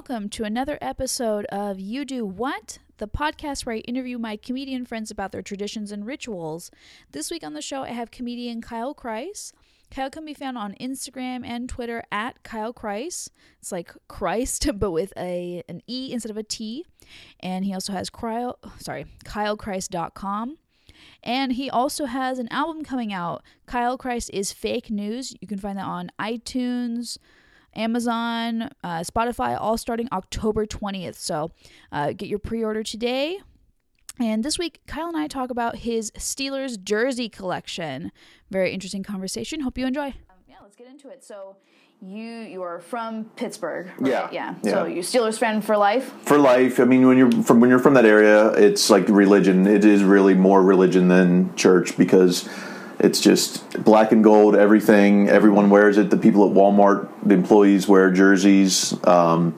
welcome to another episode of You Do What, the podcast where I interview my comedian friends about their traditions and rituals. This week on the show, I have comedian Kyle Kreis. Kyle can be found on Instagram and Twitter at Kyle Kreis. It's like Christ, but with a an E instead of a T. And he also has cryo, sorry, KyleKreis.com. And he also has an album coming out. Kyle Kreis is Fake News. You can find that on iTunes, Amazon, uh, Spotify, all starting October 20th. So uh, get your pre order today. And this week, Kyle and I talk about his Steelers jersey collection. Very interesting conversation. Hope you enjoy. Um, yeah, let's get into it. So, you you are from Pittsburgh, right? Yeah, yeah. yeah. So you Steelers fan for life. for life. I mean, when you're from when you're from that area, it's like religion. It is really more religion than church because it's just black and gold. Everything, everyone wears it. The people at Walmart, the employees wear jerseys. Um,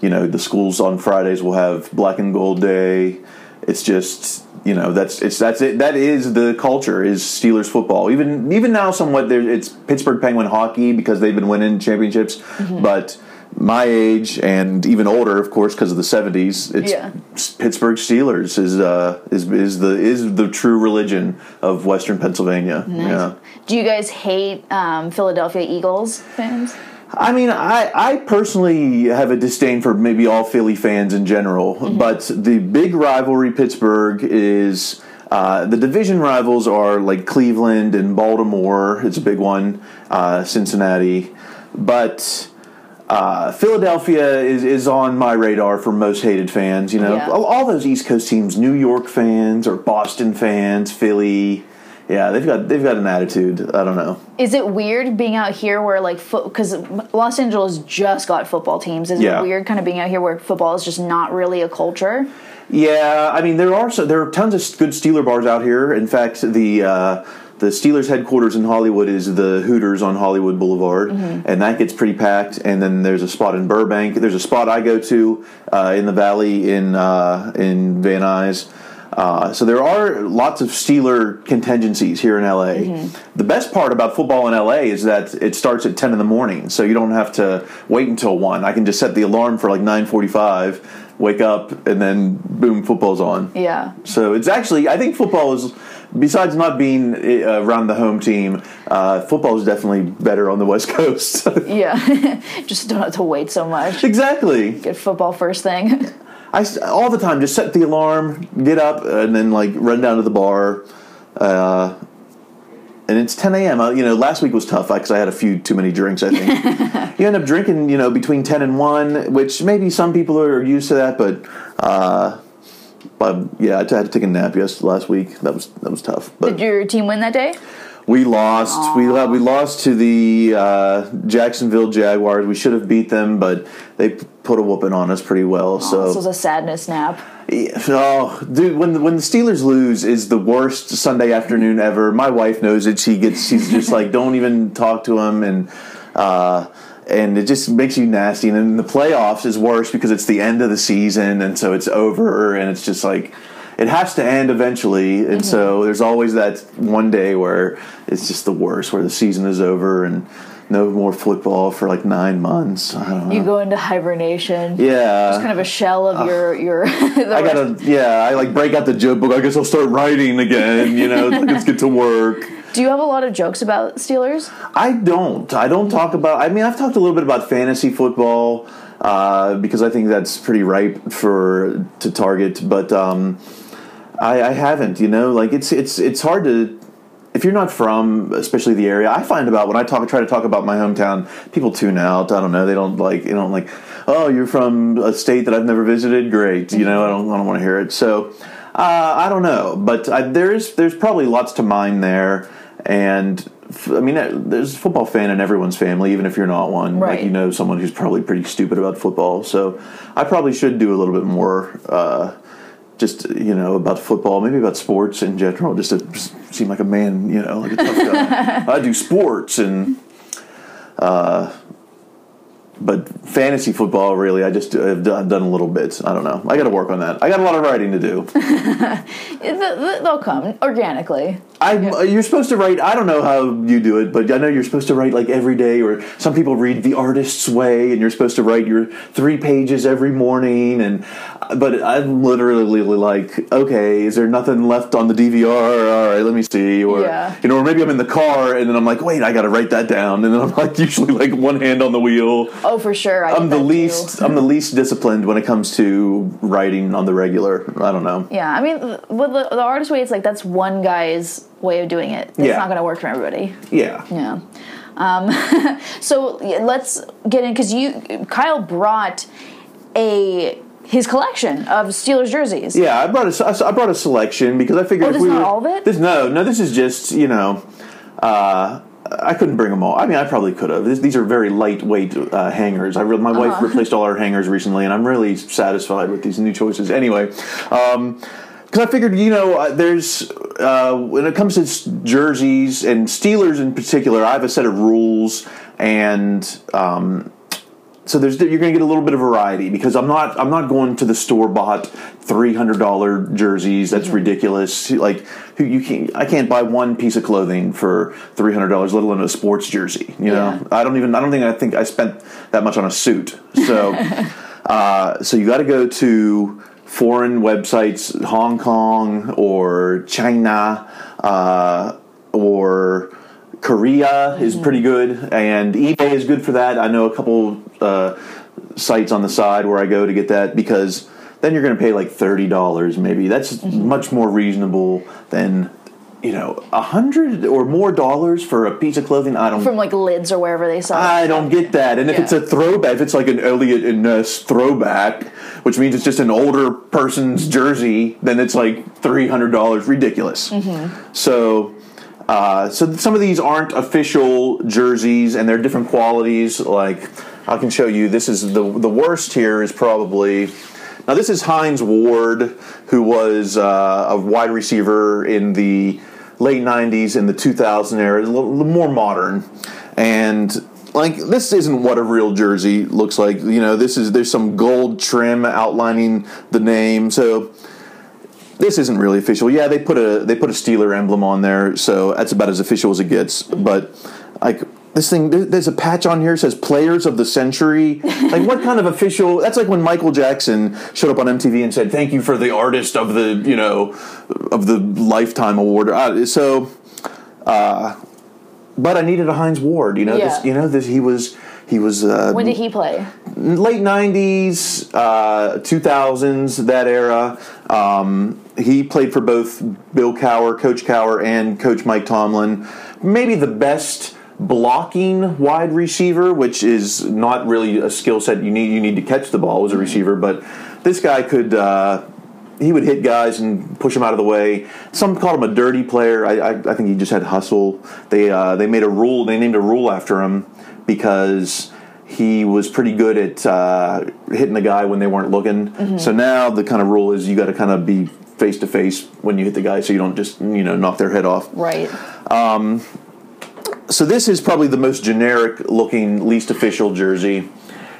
you know, the schools on Fridays will have black and gold day. It's just you know that's it's that's it. That is the culture is Steelers football. Even even now, somewhat there it's Pittsburgh Penguin hockey because they've been winning championships, but. My age and even older, of course, because of the '70s, it's Yeah. Pittsburgh Steelers is uh, is is the is the true religion of Western Pennsylvania. Yeah. Do you guys hate um, Philadelphia Eagles fans? I mean, I, I personally have a disdain for maybe all Philly fans in general, but the big rivalry Pittsburgh is uh, the division rivals are like Cleveland and Baltimore. It's a big one, uh, Cincinnati, but. Uh, Philadelphia is, is on my radar for most hated fans. You know, Yeah. all, all those East Coast teams, New York fans or Boston fans, Philly. Yeah, they've got they've got an attitude. I don't know. Is it weird being out here where like because Los Angeles just got football teams? Is Yeah. it weird kind of being out here where football is just not really a culture? Yeah, I mean there are so, there are tons of good Steeler bars out here. In fact, the uh, the Steelers headquarters in Hollywood is the Hooters on Hollywood Boulevard, and that gets pretty packed. And then there's a spot in Burbank. There's a spot I go to uh, in the Valley in uh, in Van Nuys. Uh, so there are lots of Steeler contingencies here in LA. The best part about football in LA is that it starts at ten in the morning, so you don't have to wait until one. I can just set the alarm for like nine forty-five, wake up, and then boom, football's on. Yeah. So it's actually, I think football is, besides not being uh, around the home team, uh, football is definitely better on the West Coast. Yeah. just don't have to wait so much. exactly. Get football first thing. I all the time just set the alarm, get up, and then like run down to the bar. Uh, and it's 10 a.m. Uh, you know, last week was tough because I had a few too many drinks. I think you end up drinking, you know, between 10 and 1, which maybe some people are used to that, but. Uh, but yeah, I had to take a nap yes last week. That was that was tough. But Did your team win that day? We lost. We lo- we lost to the uh, Jacksonville Jaguars. We should have beat them, but they p- put a whooping on us pretty well. So this was a sadness nap. Yeah, oh, dude, when the, when the Steelers lose is the worst Sunday afternoon ever. My wife knows it. She gets. She's just like, don't even talk to him, and uh, and it just makes you nasty. And then the playoffs is worse because it's the end of the season, and so it's over, and it's just like. It has to end eventually, and so mm-hmm. there's always that one day where it's just the worst, where the season is over and no more football for like nine months. I don't know. You go into hibernation. yeah, just Kind of a shell of your your. I gotta, yeah, I like break out the joke book. I guess I'll start writing again. You know, let's get to work. Do you have a lot of jokes about Steelers? I don't. I don't talk about. I mean, I've talked a little bit about fantasy football uh, because I think that's pretty ripe for to target. But um, I, I haven't. You know, like it's it's it's hard to. If you're not from, especially the area, I find about when I talk, try to talk about my hometown, people tune out. I don't know. They don't like. They don't like. Oh, you're from a state that I've never visited. Great. You know, I don't. I don't want to hear it. So, uh, I don't know. But I, there's there's probably lots to mine there, and I mean, there's a football fan in everyone's family, even if you're not one. Right. Like you know someone who's probably pretty stupid about football. So, I probably should do a little bit more. Uh, just you know about football, maybe about sports in general, just to seem like a man, you know, like a tough guy. I do sports and, uh, but fantasy football really, I just have done, done a little bit. I don't know. I got to work on that. I got a lot of writing to do. Th- th- They'll come organically. I you're supposed to write. I don't know how you do it, but I know you're supposed to write like every day. Or some people read The Artist's Way, and you're supposed to write your three pages every morning. And but I'm literally like, okay, is there nothing left on the DVR? All right, let me see. Or Yeah. you know, or maybe I'm in the car, and then I'm like, wait, I got to write that down. And then I'm like, usually like one hand on the wheel. Oh, for sure. I I'm the that, too. least. I'm the least disciplined when it comes to writing on the regular. I don't know. Yeah, I mean, with the, the artist way, it's like that's one guy's way of doing it. It's Yeah. not going to work for everybody. Yeah. Yeah. Um, so let's get in because you, Kyle, brought a his collection of Steelers jerseys. Yeah, I brought a, I brought a selection because I figured Oh, if this we not were- all of it? This, no, no, this is just you know, uh, I couldn't bring them all. I mean, I probably could have. This, these are very lightweight uh, hangers. I re- my wife Uh-huh. replaced all our hangers recently, and I'm really satisfied with these new choices. Anyway. Um, because I figured, you know, uh, there's uh, when it comes to jerseys and Steelers in particular, I have a set of rules, and um, so there's you're going to get a little bit of variety because I'm not I'm not going to the store bought three hundred dollar jerseys. That's ridiculous. Like who you can't I can't buy one piece of clothing for three hundred dollars, let alone a sports jersey. You know, Yeah. I don't even I don't think I think I spent that much on a suit. So uh, so you got to go to foreign websites, Hong Kong or China uh, or Korea is pretty good, and eBay is good for that. I know a couple uh, sites on the side where I go to get that because then you're going to pay like thirty dollars, maybe. That's much more reasonable than you know a hundred or more dollars for a piece of clothing. I don't. From like lids or wherever they sell. I don't get that. And if it's a throwback, if it's like an Mitchell and Ness throwback, which means it's just an older person's jersey, then it's like three hundred dollars. Ridiculous. So, uh, so some of these aren't official jerseys, and they're different qualities. Like I can show you. This is the the worst here is probably. Now this is Hines Ward, who was uh, a wide receiver in the late '90s and the 2000 era, a little, more modern, and like this isn't what a real jersey looks like. You know, this is there's some gold trim outlining the name, so this isn't really official. Yeah, they put a they put a Steeler emblem on there, so that's about as official as it gets. But like this thing, there's a patch on here that says "Players of the Century." Like, what kind of official? That's like when Michael Jackson showed up on MTV and said, "Thank you for the artist of the you know of the lifetime award." Uh, so, uh, but I needed a Hines Ward. You know, Yeah. this, you know this he was he was uh, When did he play? late '90s, uh, 2000s, that era. Um, he played for both Bill Cowher, Coach Cowher, and Coach Mike Tomlin. Maybe the best blocking wide receiver, which is not really a skill set you need. You need to catch the ball as a receiver, but this guy could. Uh, he would hit guys and push them out of the way. Some called him a dirty player. I, I, I think he just had hustle. They uh, they made a rule. They named a rule after him because he was pretty good at uh, hitting the guy when they weren't looking. So now the kind of rule is you got to kind of be face to face when you hit the guy, so you don't just you know knock their head off. Right. So this is probably the most generic looking, least official jersey.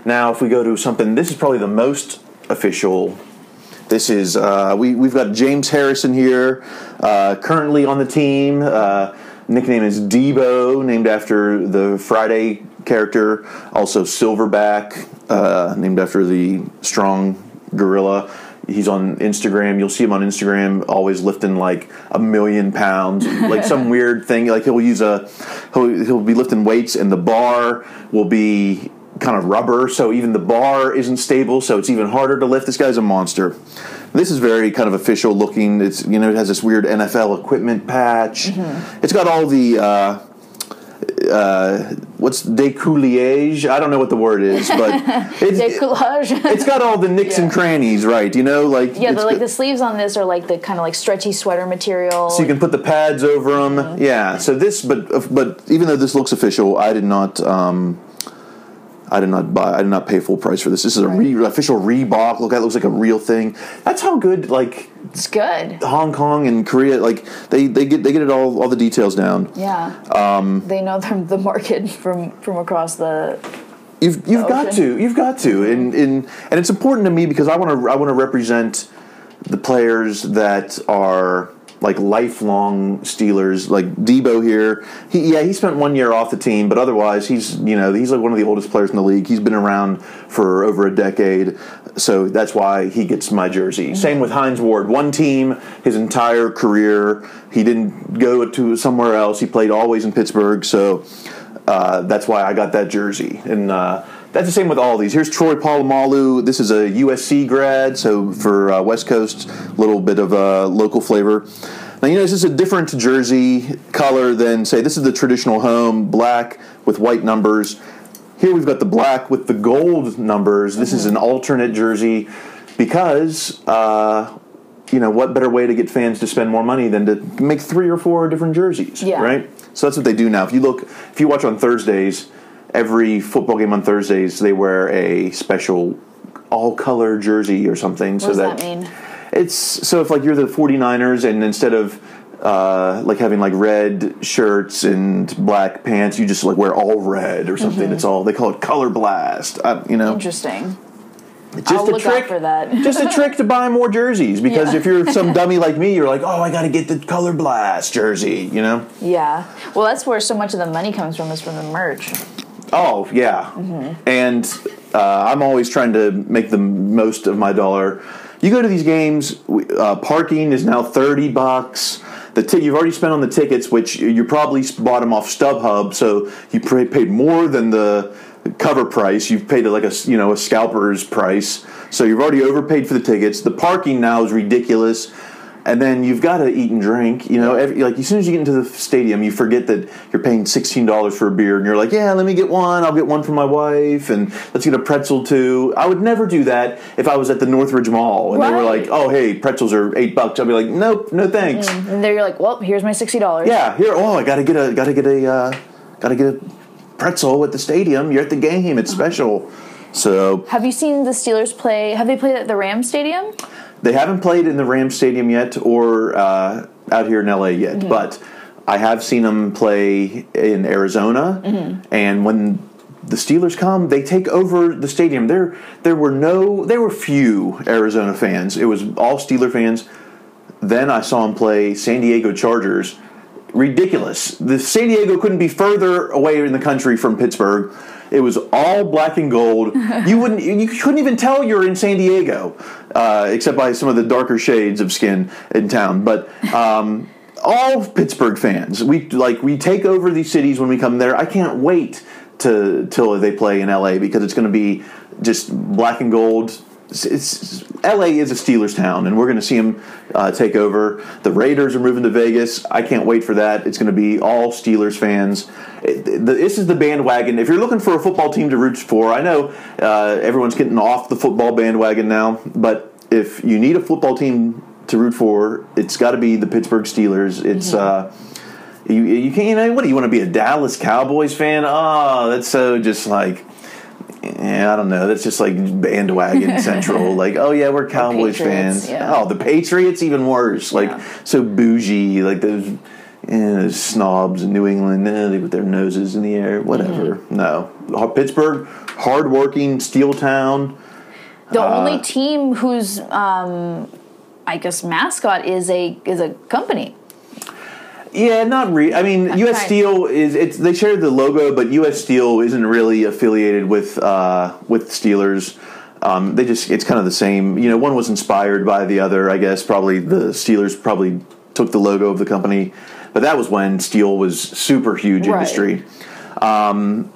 Now, if we go to something, this is probably the most official. This is uh, we we've got James Harrison here, uh, currently on the team. Uh, nickname is Deebo, named after the Friday character. Also Silverback, uh, named after the strong gorilla. He's on Instagram. You'll see him on Instagram, always lifting like a million pounds, like some weird thing. Like he'll use a, he'll, he'll be lifting weights, and the bar will be kind of rubber, so even the bar isn't stable, so it's even harder to lift. This guy's a monster. This is very kind of official looking. It's you know it has this weird NFL equipment patch. It's got all the. Uh, uh, what's découlage? I don't know what the word is, but it's, Decollage. it's got all the nicks and crannies, right? You know, like yeah, the, like the sleeves on this are like the kind of like stretchy sweater material. so you can put the pads over them. Yeah. So this, but but even though this looks official, I did not. Um, I did not buy. I did not pay full price for this. This is a re, official Reebok. Look, at that looks like a real thing. That's how good like it's good. Hong Kong and Korea. Like they, they get they get it all all the details down. Yeah. Um, they know the, the market from from across the. You've you've got ocean. to you've got to and and and it's important to me because I want to I want to represent the players that are like lifelong Steelers. Like Deebo here, he yeah he spent one year off the team, but otherwise he's you know he's like one of the oldest players in the league. He's been around for over a decade, so that's why he gets my jersey. Mm-hmm. Same with Hines Ward, one team his entire career. He didn't go to somewhere else. He played always in Pittsburgh, so uh, that's why I got that jersey and. Uh, that's the same with all these. Here's Troy Polamalu. This is a USC grad, so for uh, West Coast, a little bit of a local flavor. Now, you know, this is a different jersey color than, say, this is the traditional home, black with white numbers. Here we've got the black with the gold numbers. This mm-hmm. is an alternate jersey because, uh, you know, what better way to get fans to spend more money than to make three or four different jerseys, yeah. right? So that's what they do now. If you look, if you watch on Thursdays, every football game on Thursdays they wear a special all color jersey or something. What so does that, that mean? It's so if like you're the 49ers and instead of uh, like having like red shirts and black pants, you just like wear all red or something. Mm-hmm. It's all they call it color blast. Uh, you know, interesting. Just I'll a look trick for that. just a trick to buy more jerseys because yeah. if you're some dummy like me, you're like, oh, I got to get the color blast jersey. You know? Yeah. Well, that's where so much of the money comes from is from the merch. Oh yeah, mm-hmm. and uh, I'm always trying to make the most of my dollar. You go to these games, uh, parking is now thirty bucks. The t- you've already spent on the tickets, which you probably bought them off StubHub, so you paid more than the cover price. You've paid like a you know a scalper's price, so you've already overpaid for the tickets. The parking now is ridiculous and then you've got to eat and drink. You know, every, like as soon as you get into the stadium, you forget that you're paying sixteen dollars for a beer, and you're like, "Yeah, let me get one. I'll get one for my wife, and let's get a pretzel too." I would never do that if I was at the Northridge Mall and right. they were like, "Oh, hey, pretzels are eight bucks." I'd be like, "Nope, no thanks." Mm. And they're like, "Well, here's my sixty dollars." Yeah, here. Oh, I got to get a, got to get a, uh, got to get a pretzel at the stadium. You're at the game. It's special. So, have you seen the Steelers play? Have they played at the Rams Stadium? They haven't played in the Rams Stadium yet or uh, out here in LA yet, mm-hmm. but I have seen them play in Arizona. Mm-hmm. And when the Steelers come, they take over the stadium. There, there were no, there were few Arizona fans. It was all Steeler fans. Then I saw them play San Diego Chargers. Ridiculous. The San Diego couldn't be further away in the country from Pittsburgh. It was all black and gold. you wouldn't, you couldn't even tell you're in San Diego, uh, except by some of the darker shades of skin in town. But um, all Pittsburgh fans, we like we take over these cities when we come there. I can't wait to till they play in LA because it's going to be just black and gold it's, it's, LA is a Steelers town, and we're going to see them uh, take over. The Raiders are moving to Vegas. I can't wait for that. It's going to be all Steelers fans. It, the, this is the bandwagon. If you're looking for a football team to root for, I know uh, everyone's getting off the football bandwagon now, but if you need a football team to root for, it's got to be the Pittsburgh Steelers. It's mm-hmm. uh, you, you can't. You know, what do you want to be a Dallas Cowboys fan? Oh, that's so just like yeah, I don't know. That's just like bandwagon central. like, oh yeah, we're Cowboys fans. Yeah. Oh, the Patriots even worse. Like yeah. so bougie. Like those, those snobs in New England eh, with their noses in the air. Whatever. Mm-hmm. No, Pittsburgh, hardworking steel town. The uh, only team whose, um, I guess, mascot is a is a company. Yeah, not really. I mean, U.S. Steel is it's they share the logo, but U.S. Steel isn't really affiliated with uh, with Steelers. Um, they just it's kind of the same. You know, one was inspired by the other. I guess probably the Steelers probably took the logo of the company, but that was when steel was super huge right. industry. Um,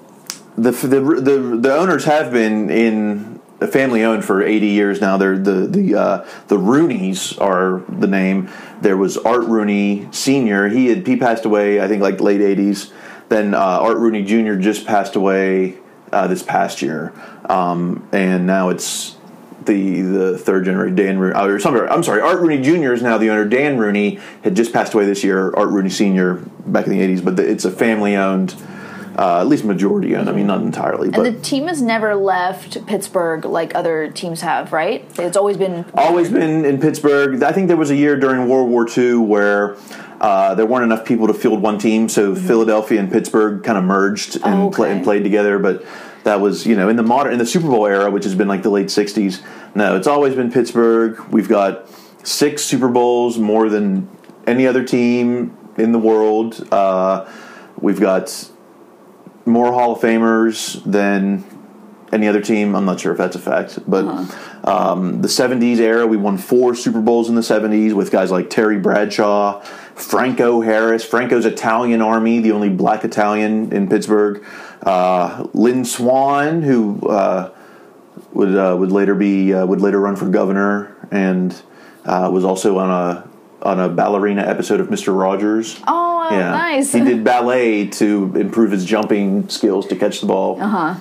the, the the the owners have been in family owned for 80 years now. They're the the uh, the Rooneys are the name. There was Art Rooney Senior. He had he passed away I think like late 80s. Then uh, Art Rooney Jr. just passed away uh, this past year, um, and now it's the the third generation Dan Rooney. Or sorry, I'm sorry, Art Rooney Jr. is now the owner. Dan Rooney had just passed away this year. Art Rooney Senior back in the 80s, but the, it's a family owned uh, at least majority owned. I mean, not entirely. But and the team has never left Pittsburgh like other teams have, right? It's always been always been in Pittsburgh. I think there was a year during World War II where. Uh, there weren't enough people to field one team, so mm-hmm. Philadelphia and Pittsburgh kind of merged and, oh, okay. play, and played together. But that was, you know, in the modern in the Super Bowl era, which has been like the late '60s. No, it's always been Pittsburgh. We've got six Super Bowls, more than any other team in the world. Uh, we've got more Hall of Famers than any other team. I'm not sure if that's a fact, but um, the 70s era, we won four Super Bowls in the 70s with guys like Terry Bradshaw, Franco Harris. Franco's Italian Army, the only black Italian in Pittsburgh. Uh, Lynn Swann, who uh, would uh, would later be uh, would later run for governor and uh, was also on a on a ballerina episode of Mr. Rogers. Oh, nice. He did ballet to improve his jumping skills to catch the ball. Uh-huh.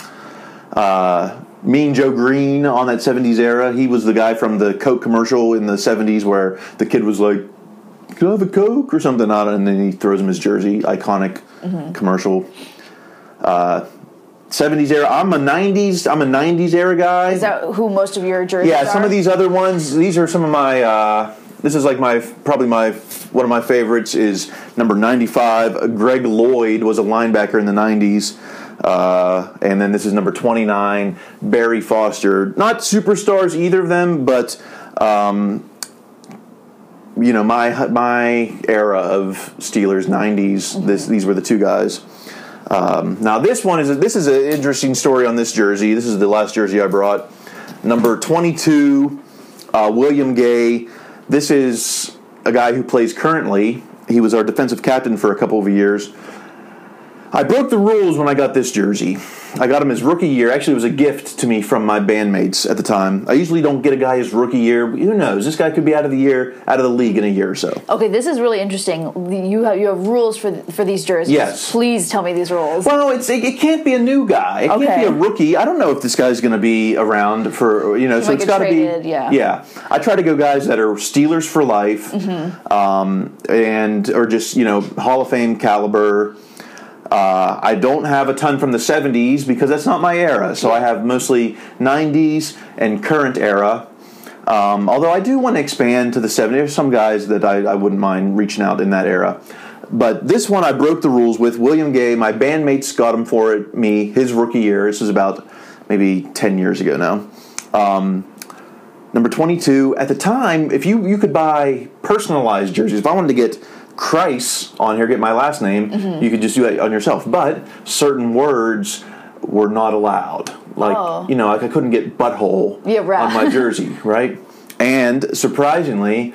Uh, Mean Joe Greene on that 70s era. He was the guy from the Coke commercial in the 70s where the kid was like, Can I have a Coke or something on it? And then he throws him his jersey. Iconic Mm-hmm. commercial. Uh, 70s era. I'm a 90s. I'm a 90s era guy. Is that who most of your jerseys Yeah, are? some of these other ones. These are some of my. Uh, this is like my probably my one of my favorites is number ninety five. Greg Lloyd was a linebacker in the nineties, uh, and then this is number twenty nine. Barry Foster, not superstars either of them, but. Um, you know my my era of Steelers '90s. This these were the two guys. Um, now this one is this is an interesting story on this jersey. This is the last jersey I brought. Number 22, uh, William Gay. This is a guy who plays currently. He was our defensive captain for a couple of years. I broke the rules when I got this jersey. I got him his rookie year. Actually, it was a gift to me from my bandmates at the time. I usually don't get a guy his rookie year. Who knows? This guy could be out of the year, out of the league in a year or so. Okay, this is really interesting. You have you have rules for for these jerseys. Yes. Please tell me these rules. Well, it's it, it can't be a new guy. It can't be a rookie. I don't know if this guy's going to be around for you know. so might it's got to be yeah. Yeah, I try to go guys that are Steelers for life, Mm-hmm. um, and or just you know Hall of Fame caliber. Uh, I don't have a ton from the 70s because that's not my era. So I have mostly 90s and current era. Um, although I do want to expand to the 70s. There's some guys that I, I wouldn't mind reaching out in that era. But this one I broke the rules with. William Gay, my bandmates got him for it, me, his rookie year. This is about maybe 10 years ago now. Um, number 22. At the time, if you, you could buy personalized jerseys, if I wanted to get Christ on here, get my last name, Mm-hmm. you could just do that on yourself. But certain words were not allowed. Like, Oh. you know, like I couldn't get butthole Yeah, right. on my jersey, right? And surprisingly,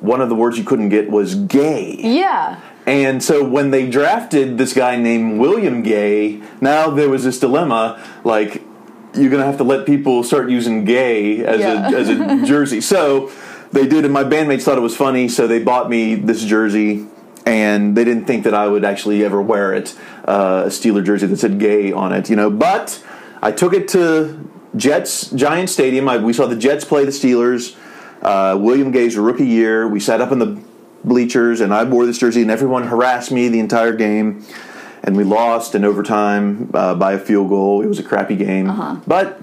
one of the words you couldn't get was gay. yeah. And so when they drafted this guy named William Gay, now there was this dilemma like you're going to have to let people start using gay as Yeah. a as a jersey. So they did and my bandmates thought it was funny, so they bought me this jersey and they didn't think that I would actually ever wear it, uh, a Steeler jersey that said gay on it, you know. But I took it to Jets Giant Stadium. I, we saw the Jets play the Steelers. Uh, William Gay's rookie year. We sat up in the bleachers, and I wore this jersey, and everyone harassed me the entire game. And we lost in overtime uh, by a field goal. It was a crappy game, but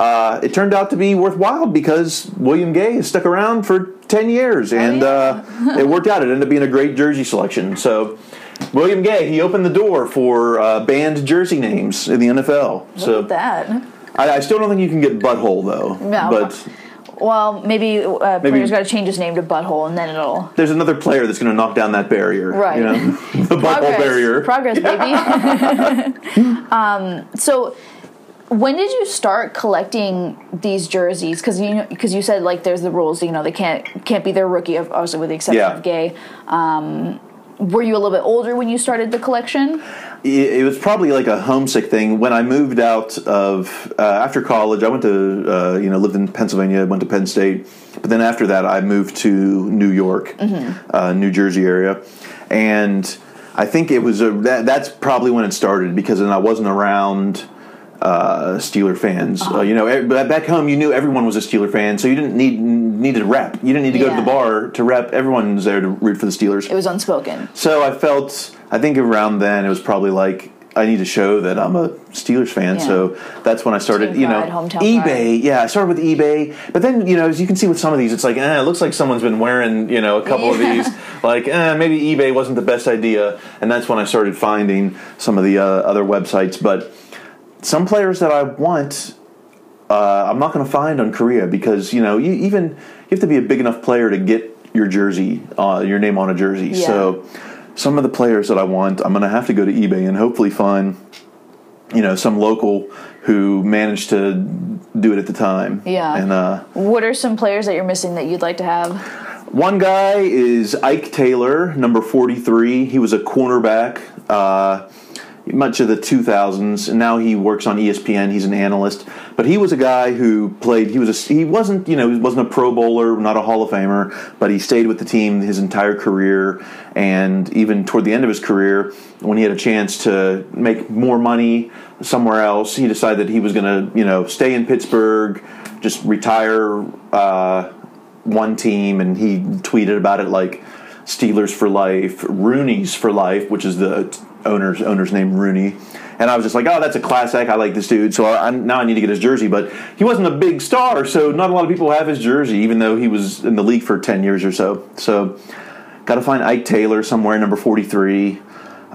uh, it turned out to be worthwhile because William Gay has stuck around for ten years, and uh, it worked out. It ended up being a great jersey selection. So. William Gay, he opened the door for uh, banned jersey names in the NFL. so Look at that. I, I still don't think you can get butthole though. No. But Well, maybe uh, Maybe- player's got to change his name to Butthole, and then it'll there's another player that's going to knock down that barrier. Right. You know, the butthole barrier. Progress, baby. um, so, when did you start collecting these jerseys? Because you because you said like there's the rules. You know they can't can't be their rookie, of- obviously with the exception Yeah. of Gay. Um, were you a little bit older when you started the collection? it it was probably like a homesick thing when I moved out of uh, after college. I went to uh, you know lived in Pennsylvania, went to Penn State, but then after that I moved to New York, uh, New Jersey area, and I think it was a, that, that's probably when it started because then I wasn't around. Uh, Steeler fans, uh you know, back home you knew everyone was a Steeler fan, so you didn't need need to rep. You didn't need to go to the bar to rep. Everyone was there to root for the Steelers. It was unspoken. So I felt, I think around then it was probably like I need to show that I'm a Steelers fan. Yeah. So that's when I started, Team you know, pride, eBay. pride. Yeah, I started with eBay, but then you know, as you can see with some of these, it's like, eh, it looks like someone's been wearing, you know, a couple of these. Like, eh, maybe eBay wasn't the best idea, and that's when I started finding some of the uh, other websites. But some players that I want, uh, I'm not going to find on Korea because you know, you even you have to be a big enough player to get your jersey, uh, your name on a jersey. Yeah. So some of the players that I want, I'm going to have to go to eBay and hopefully find, you know, some local who managed to do it at the time. Yeah. And uh, What are some players that you're missing that you'd like to have? one guy is Ike Taylor, number 43. He was a cornerback. Uh, much of the 2000s and now he works on ESPN he's an analyst. But he was a guy who played he was a he wasn't you know he wasn't a pro bowler not a hall of famer but he stayed with the team his entire career. And even toward the end of his career when he had a chance to make more money somewhere else he decided that he was going to you know stay in Pittsburgh just retire uh, one team. And he tweeted about it like Steelers for life, Rooney's for life, which is the owner's owner's name Rooney. And I was just like, oh, that's a classic. I like this dude. So I, now I need to get his jersey. But he wasn't a big star, so not a lot of people have his jersey, even though he was in the league for 10 years or so. So got to find Ike Taylor somewhere, number 43.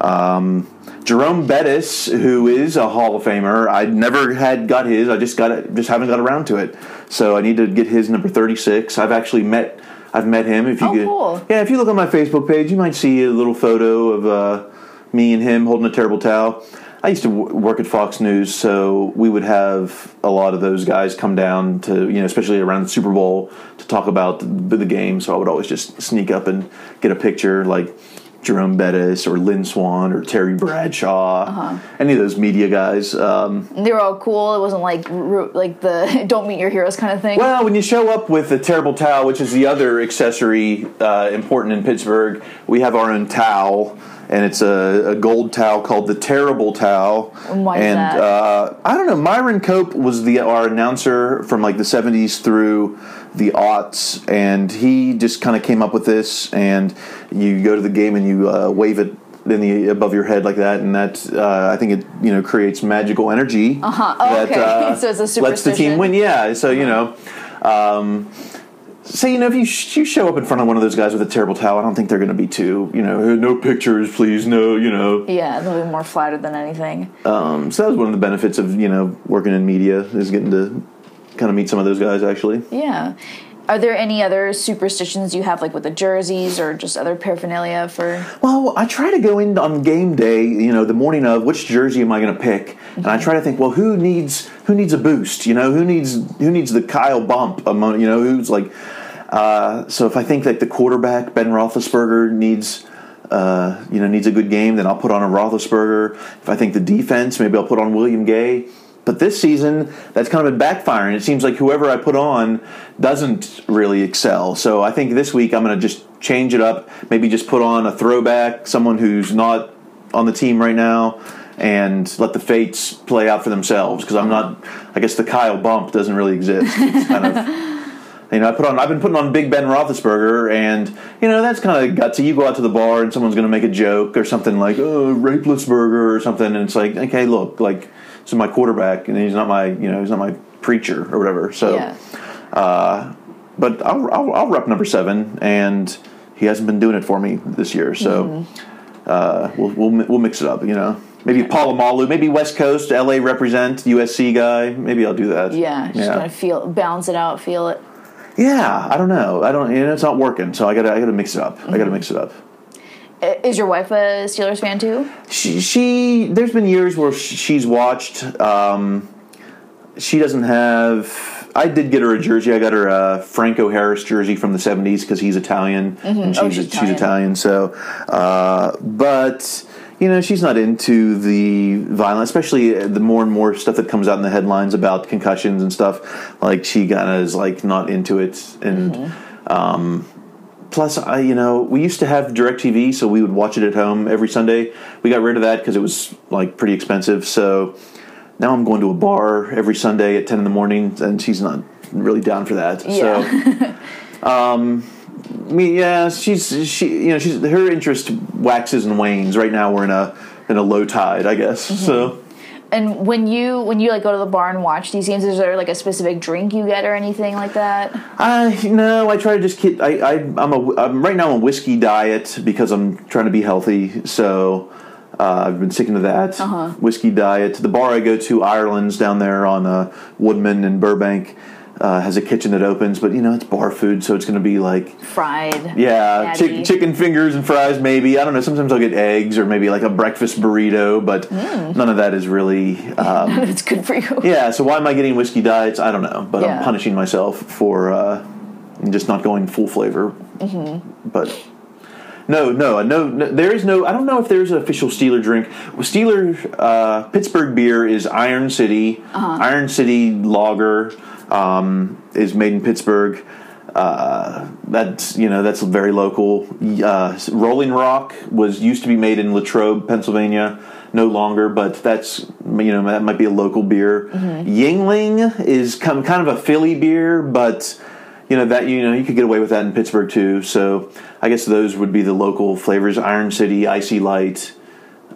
Um, Jerome Bettis, who is a Hall of Famer, I never had got his. I just got it, just haven't got around to it. So I need to get his number 36. I've actually met I've met him. If you Oh, get, cool. yeah, if you look on my Facebook page, you might see a little photo of uh, me and him holding a terrible towel. I used to w- work at Fox News, so we would have a lot of those guys come down to, you know, especially around the Super Bowl to talk about the, the game. So I would always just sneak up and get a picture, like Jerome Bettis or Lynn Swann or Terry Bradshaw, any of those media guys. Um, They were all cool. It wasn't like like the don't meet your heroes kind of thing. Well, when you show up with the terrible towel, which is the other accessory uh, important in Pittsburgh, we have our own towel, and it's a, a gold towel called the Terrible Towel. And why and that? Uh, I don't know. Myron Cope was the our announcer from like the '70s through the aughts, and he just kind of came up with this. And you go to the game and you uh, wave it. In the above your head like that, and that uh, I think it you know creates magical energy. Uh-huh. Oh, that, okay. uh, So it's a lets the team win. Yeah, so you know, um, so you know, if you, sh- you show up in front of one of those guys with a terrible towel, I don't think they're going to be too, you know, "Hey, no pictures, please, no, you know. yeah, they'll be more flattered than anything. Um, so that was one of the benefits of you know working in media is getting to kind of meet some of those guys actually. Yeah. Are there any other superstitions you have, like with the jerseys or just other paraphernalia for? Well, I try to go in on game day, you know, the morning of which jersey am I going to pick, and I try to think, well, who needs who needs a boost, you know, who needs who needs the Kyle bump among, you know, who's like. Uh, so if I think that the quarterback Ben Roethlisberger needs. Uh, you know, needs a good game, then I'll put on a Roethlisberger. If I think the defense, maybe I'll put on William Gay. But this season, that's kind of been backfiring. It seems like whoever I put on doesn't really excel. So I think this week I'm going to just change it up. Maybe just put on a throwback, someone who's not on the team right now, and let the fates play out for themselves. Because I'm not. I guess the Kyle bump doesn't really exist. It's kind of. You know, I put on. I've been putting on Big Ben Roethlisberger, and you know that's kind of gutsy. You go out to the bar, and someone's going to make a joke or something like "Oh, Rapelessberger" or something, and it's like, okay, look, like this is my quarterback, and he's not my, you know, he's not my preacher or whatever. So, Yeah. uh, but I'll, I'll I'll rep number seven, and he hasn't been doing it for me this year, so Mm-hmm. uh, we'll we'll we'll mix it up, you know. Maybe Polamalu, maybe West Coast, LA represent, USC guy. Maybe I'll do that. Yeah, just kind of feel balance it out, feel it. Yeah, I don't know. I don't. You know, it's not working, so I gotta. I gotta mix it up. I gotta mix it up. Is your wife a Steelers fan too? She, she there's been years where she's watched. Um, she doesn't have. I did get her a jersey. I got her a Franco Harris jersey from the '70s because he's Italian and she's, Oh, she's she's Italian. So, uh, but you know, she's not into the violence, especially uh, the more and more stuff that comes out in the headlines about concussions and stuff. Like she kind of is like not into it, and mm-hmm. um, plus, I you know, we used to have Directv, so we would watch it at home every Sunday. We got rid of that because it was like pretty expensive. So now I'm going to a bar every Sunday at ten in the morning, and she's not really down for that. So. Yeah. Um, I mean, yeah, she's she, you know, she's her interest waxes and wanes. Right now, we're in a in a low tide, I guess. So, and when you when you like go to the bar and watch these games, is there like a specific drink you get or anything like that? I no, I try to just keep. I, I I'm a I'm right now on a whiskey diet because I'm trying to be healthy. So. Uh, I've been sticking to that whiskey diet. The bar I go to, Ireland's down there on uh, Woodman and Burbank. Uh, has a kitchen that opens, but you know it's bar food, so it's going to be like Fried. yeah, chick- chicken fingers and fries, maybe. I don't know. Sometimes I'll get eggs or maybe like a breakfast burrito, but Mm. none of that is really. Um, it's good for you. yeah, so why am I getting whiskey diets? I don't know, but Yeah. I'm punishing myself for uh, just not going full flavor. Mm-hmm. But no, no, no, no, there is no. I don't know if there's an official Steeler drink. Steeler uh, Pittsburgh beer is Iron City. Uh-huh. Iron City Lager um, is made in Pittsburgh. Uh, that's you know that's very local. Uh, Rolling Rock was used to be made in Latrobe, Pennsylvania, no longer, but that's you know that might be a local beer. Yuengling is kind kind of a Philly beer, but you know that you know you could get away with that in Pittsburgh too. So I guess those would be the local flavors: Iron City, IC Light,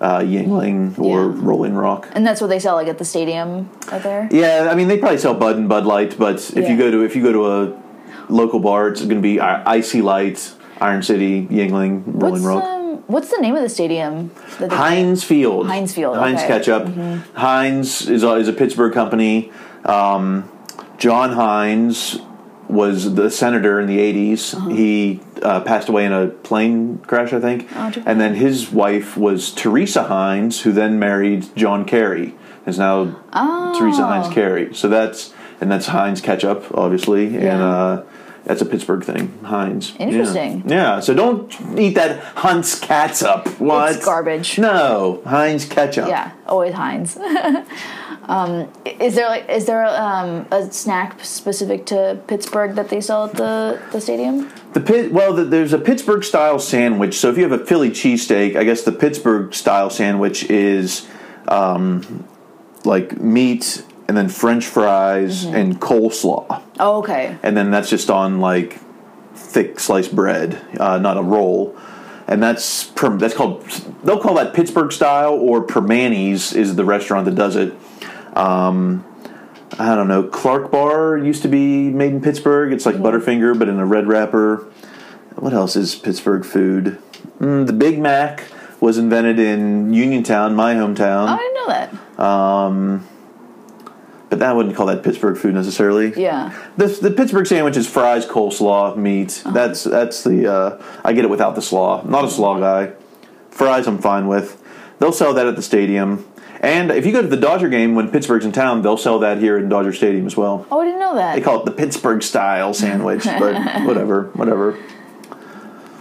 uh, Yuengling, or Yeah. Rolling Rock. And that's what they sell like at the stadium out there. Yeah, I mean they probably sell Bud and Bud Light, but if Yeah. you go to if you go to a local bar, it's going to be IC Light, Iron City, Yuengling, Rolling What's Rock. um, what's the name of the stadium? Heinz Field. Heinz Field, Heinz okay. Mm-hmm. Ketchup. Heinz is a, is a Pittsburgh company. Um, John Heinz was the senator in the 80s. Uh-huh. He uh, passed away in a plane crash, I think. Oh, and then his wife was Teresa Heinz, who then married John Kerry. Is now Oh. Teresa Heinz Kerry. So that's and that's Heinz ketchup, obviously, and uh, that's a Pittsburgh thing. Heinz. Yeah. Interesting. Yeah. So don't eat that Hunt's catsup. What? It's garbage. No, Heinz ketchup. Yeah, always Heinz. um, is there like is there um, a snack specific to Pittsburgh that they sell at the, the stadium? The pit. Well, the, there's a Pittsburgh style sandwich. So if you have a Philly cheesesteak, I guess the Pittsburgh style sandwich is um, like meat and then French fries Mm-hmm. and coleslaw, Oh, okay. and then that's just on like thick sliced bread, uh, not a roll. And that's per, that's called they'll call that Pittsburgh style or Primanti's is the restaurant that does it. Um, I don't know. Clark Bar used to be made in Pittsburgh. It's like Butterfinger, but in a red wrapper. What else is Pittsburgh food? Mm, the Big Mac was invented in Uniontown, my hometown. Oh, I didn't know that. Um, but I wouldn't call that Pittsburgh food necessarily. Yeah. The, the Pittsburgh sandwich is fries, coleslaw, meat. That's that's the uh, I get it without the slaw. Not a slaw guy. Fries I'm fine with. They'll sell that at the stadium. And if you go to the Dodger game when Pittsburgh's in town, they'll sell that here in Dodger Stadium as well. Oh, I didn't know that. They call it the Pittsburgh style sandwich, but whatever, whatever.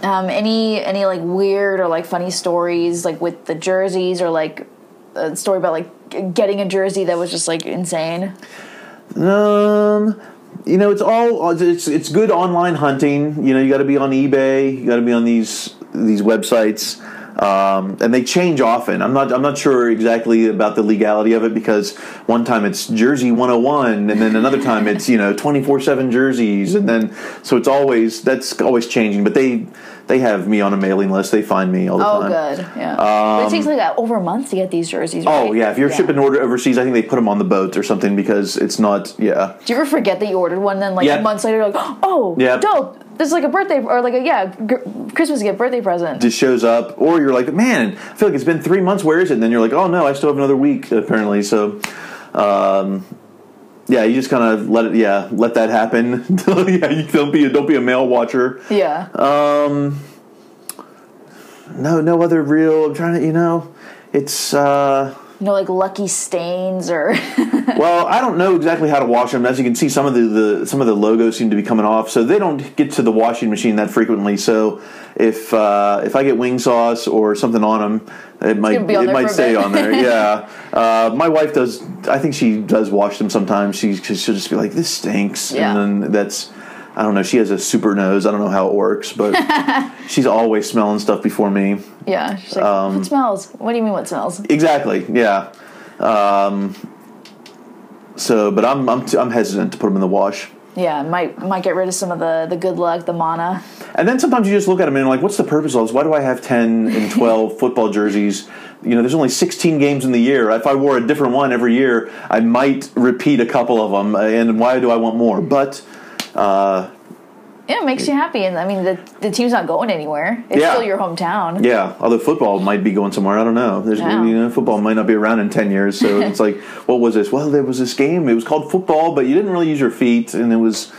Um, any any like weird or like funny stories like with the jerseys or like a story about like getting a jersey that was just like insane. Um, you know, it's all it's it's good online hunting. You know, you got to be on eBay. You got to be on these these websites. Um, and they change often. I'm not. I'm not sure exactly about the legality of it because one time it's Jersey 101, and then another time it's you know 24 seven jerseys, and then so it's always that's always changing. But they they have me on a mailing list. They find me all the Oh, time. Oh, good. Yeah. but it takes like uh, over a month to get these jerseys. Right? Oh yeah, if you're shipping order overseas, I think they put them on the boat or something because it's not. Yeah, Do you ever forget that you ordered one? Then like Yeah. months later, you're like, oh, Yeah. dope. This is like a birthday or like a yeah gr- Christmas gift, birthday present. just shows up, or you're like, man, I feel like it's been three months. Where is it? And then you're like, oh no, I still have another week apparently. So, um, yeah, you just kind of let it, yeah, let that happen. yeah, you don't be a, don't be a mail watcher. yeah. Um, no, no other real. I'm trying to, you know, it's. uh no like lucky stains or Well, I don't know exactly how to wash them. As you can see, some of the, the some of the logos seem to be coming off, so they don't get to the washing machine that frequently. So if uh, if I get wing sauce or something on them, it might it might stay on there. Yeah, uh, my wife does. I think she does wash them sometimes. She she'll just be like, "This stinks," Yeah. and then that's. I don't know. She has a super nose. I don't know how it works, but she's always smelling stuff before me. yeah. She's like, Um, what smells? What do you mean? What smells? Exactly. Yeah. Um, so, but I'm I'm I'm hesitant to put them in the wash. Yeah, might might get rid of some of the the good luck, the mana. And then sometimes you just look at them and you're like, what's the purpose of this? Why do I have 10 and 12 football jerseys? You know, there's only 16 games in the year. If I wore a different one every year, I might repeat a couple of them. And why do I want more? But uh, Yeah, it makes you happy, and I mean the the team's not going anywhere. It's Yeah. still your hometown. Yeah, although football might be going somewhere. I don't know. There's, Yeah. you know, football might not be around in ten years. So it's like, what was this? Well, there was this game. It was called football, but you didn't really use your feet, and it was,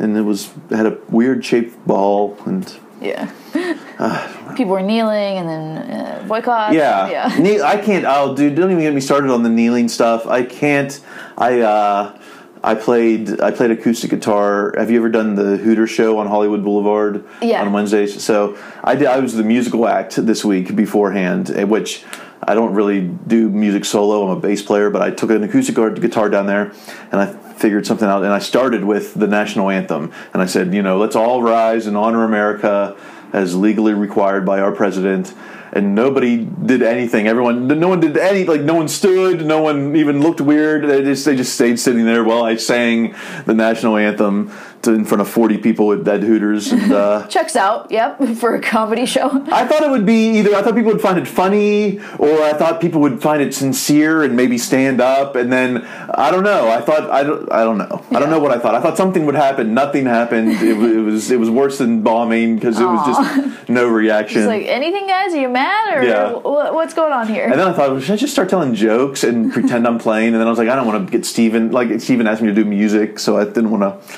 and it was had a weird shaped ball, and Yeah. People were kneeling, and then uh, boycott. yeah, yeah. Ne- I can't. Oh, dude, don't even get me started on the kneeling stuff. I can't. I uh, I played I played acoustic guitar. Have you ever done the Hooter show on Hollywood Boulevard Yeah. on Wednesdays? So I did. I was the musical act this week beforehand, eh, which. I don't really do music solo. I'm a bass player, but I took an acoustic guitar down there, and I figured something out. And I started with the national anthem, and I said, you know, let's all rise and honor America as legally required by our president. And nobody did anything. Everyone, no one did any. Like no one stood. No one even looked weird. They just they just stayed sitting there while I sang the national anthem to, in front of forty people at, at Hooters. And uh, Checks out. Yep, for a comedy show. I thought it would be either I thought people would find it funny, or I thought people would find it sincere and maybe stand up. And then I don't know. I thought I don't. I don't know. I don't know what I thought. I thought something would happen. Nothing happened. It, it was it was worse than bombing because it was just no reaction. It's like anything, guys? Are you mad or Yeah. wh- what's going on here? And then I thought, should I just start telling jokes and pretend I'm playing? And then I was like, I don't want to get Steven. Like Steven asked me to do music, so I didn't want to,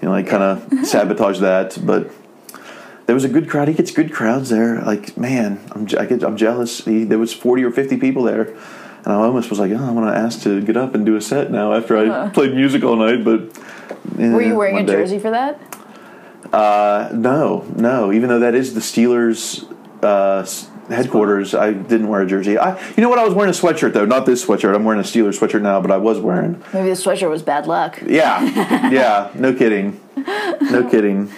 you know, I kind of sabotage that. But there was a good crowd. He gets good crowds there. Like man, I'm I get I'm jealous. He, there was 40 or 50 people there, and I almost was like, oh, I'm gonna ask to get up and do a set now after I played music all night. But Uh-huh. Were eh, you wearing a day. jersey for that? Uh, no, no. Even though that is the Steelers' uh, headquarters, I didn't wear a jersey. I, you know what? I was wearing a sweatshirt though. Not this sweatshirt. I'm wearing a Steelers sweatshirt now, but I was wearing. Maybe the sweatshirt was bad luck. Yeah, yeah. No kidding. No kidding.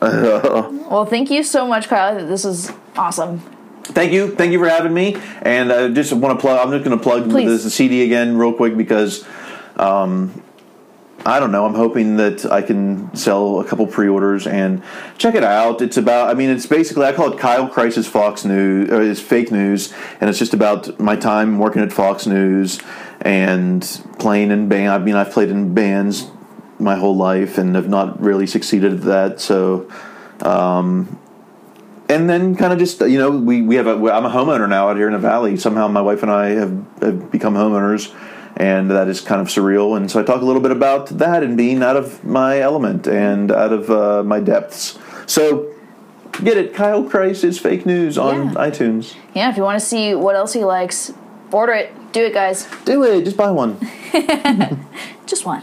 Well, thank you so much, Kyle. This is awesome. Thank you, thank you for having me. And I just want to plug. I'm just going to plug Please. the CD again real quick because. Um, I don't know. I'm hoping that I can sell a couple pre-orders and check it out. It's about. I mean, it's basically. I call it Kyle Crisis Fox News or it's fake news, and it's just about my time working at Fox News and playing in band. I mean, I've played in bands my whole life and have not really succeeded at that. So, um, and then kind of just you know we we have a I'm a homeowner now out here in the valley. Somehow my wife and I have, have become homeowners, and that is kind of surreal. And so I talk a little bit about that and being out of my element and out of uh, my depths. So get it, Kyle Kreis is fake news on Yeah. iTunes. Yeah, if you want to see what else he likes, order it. Do it, guys. Do it, just buy one. Just one.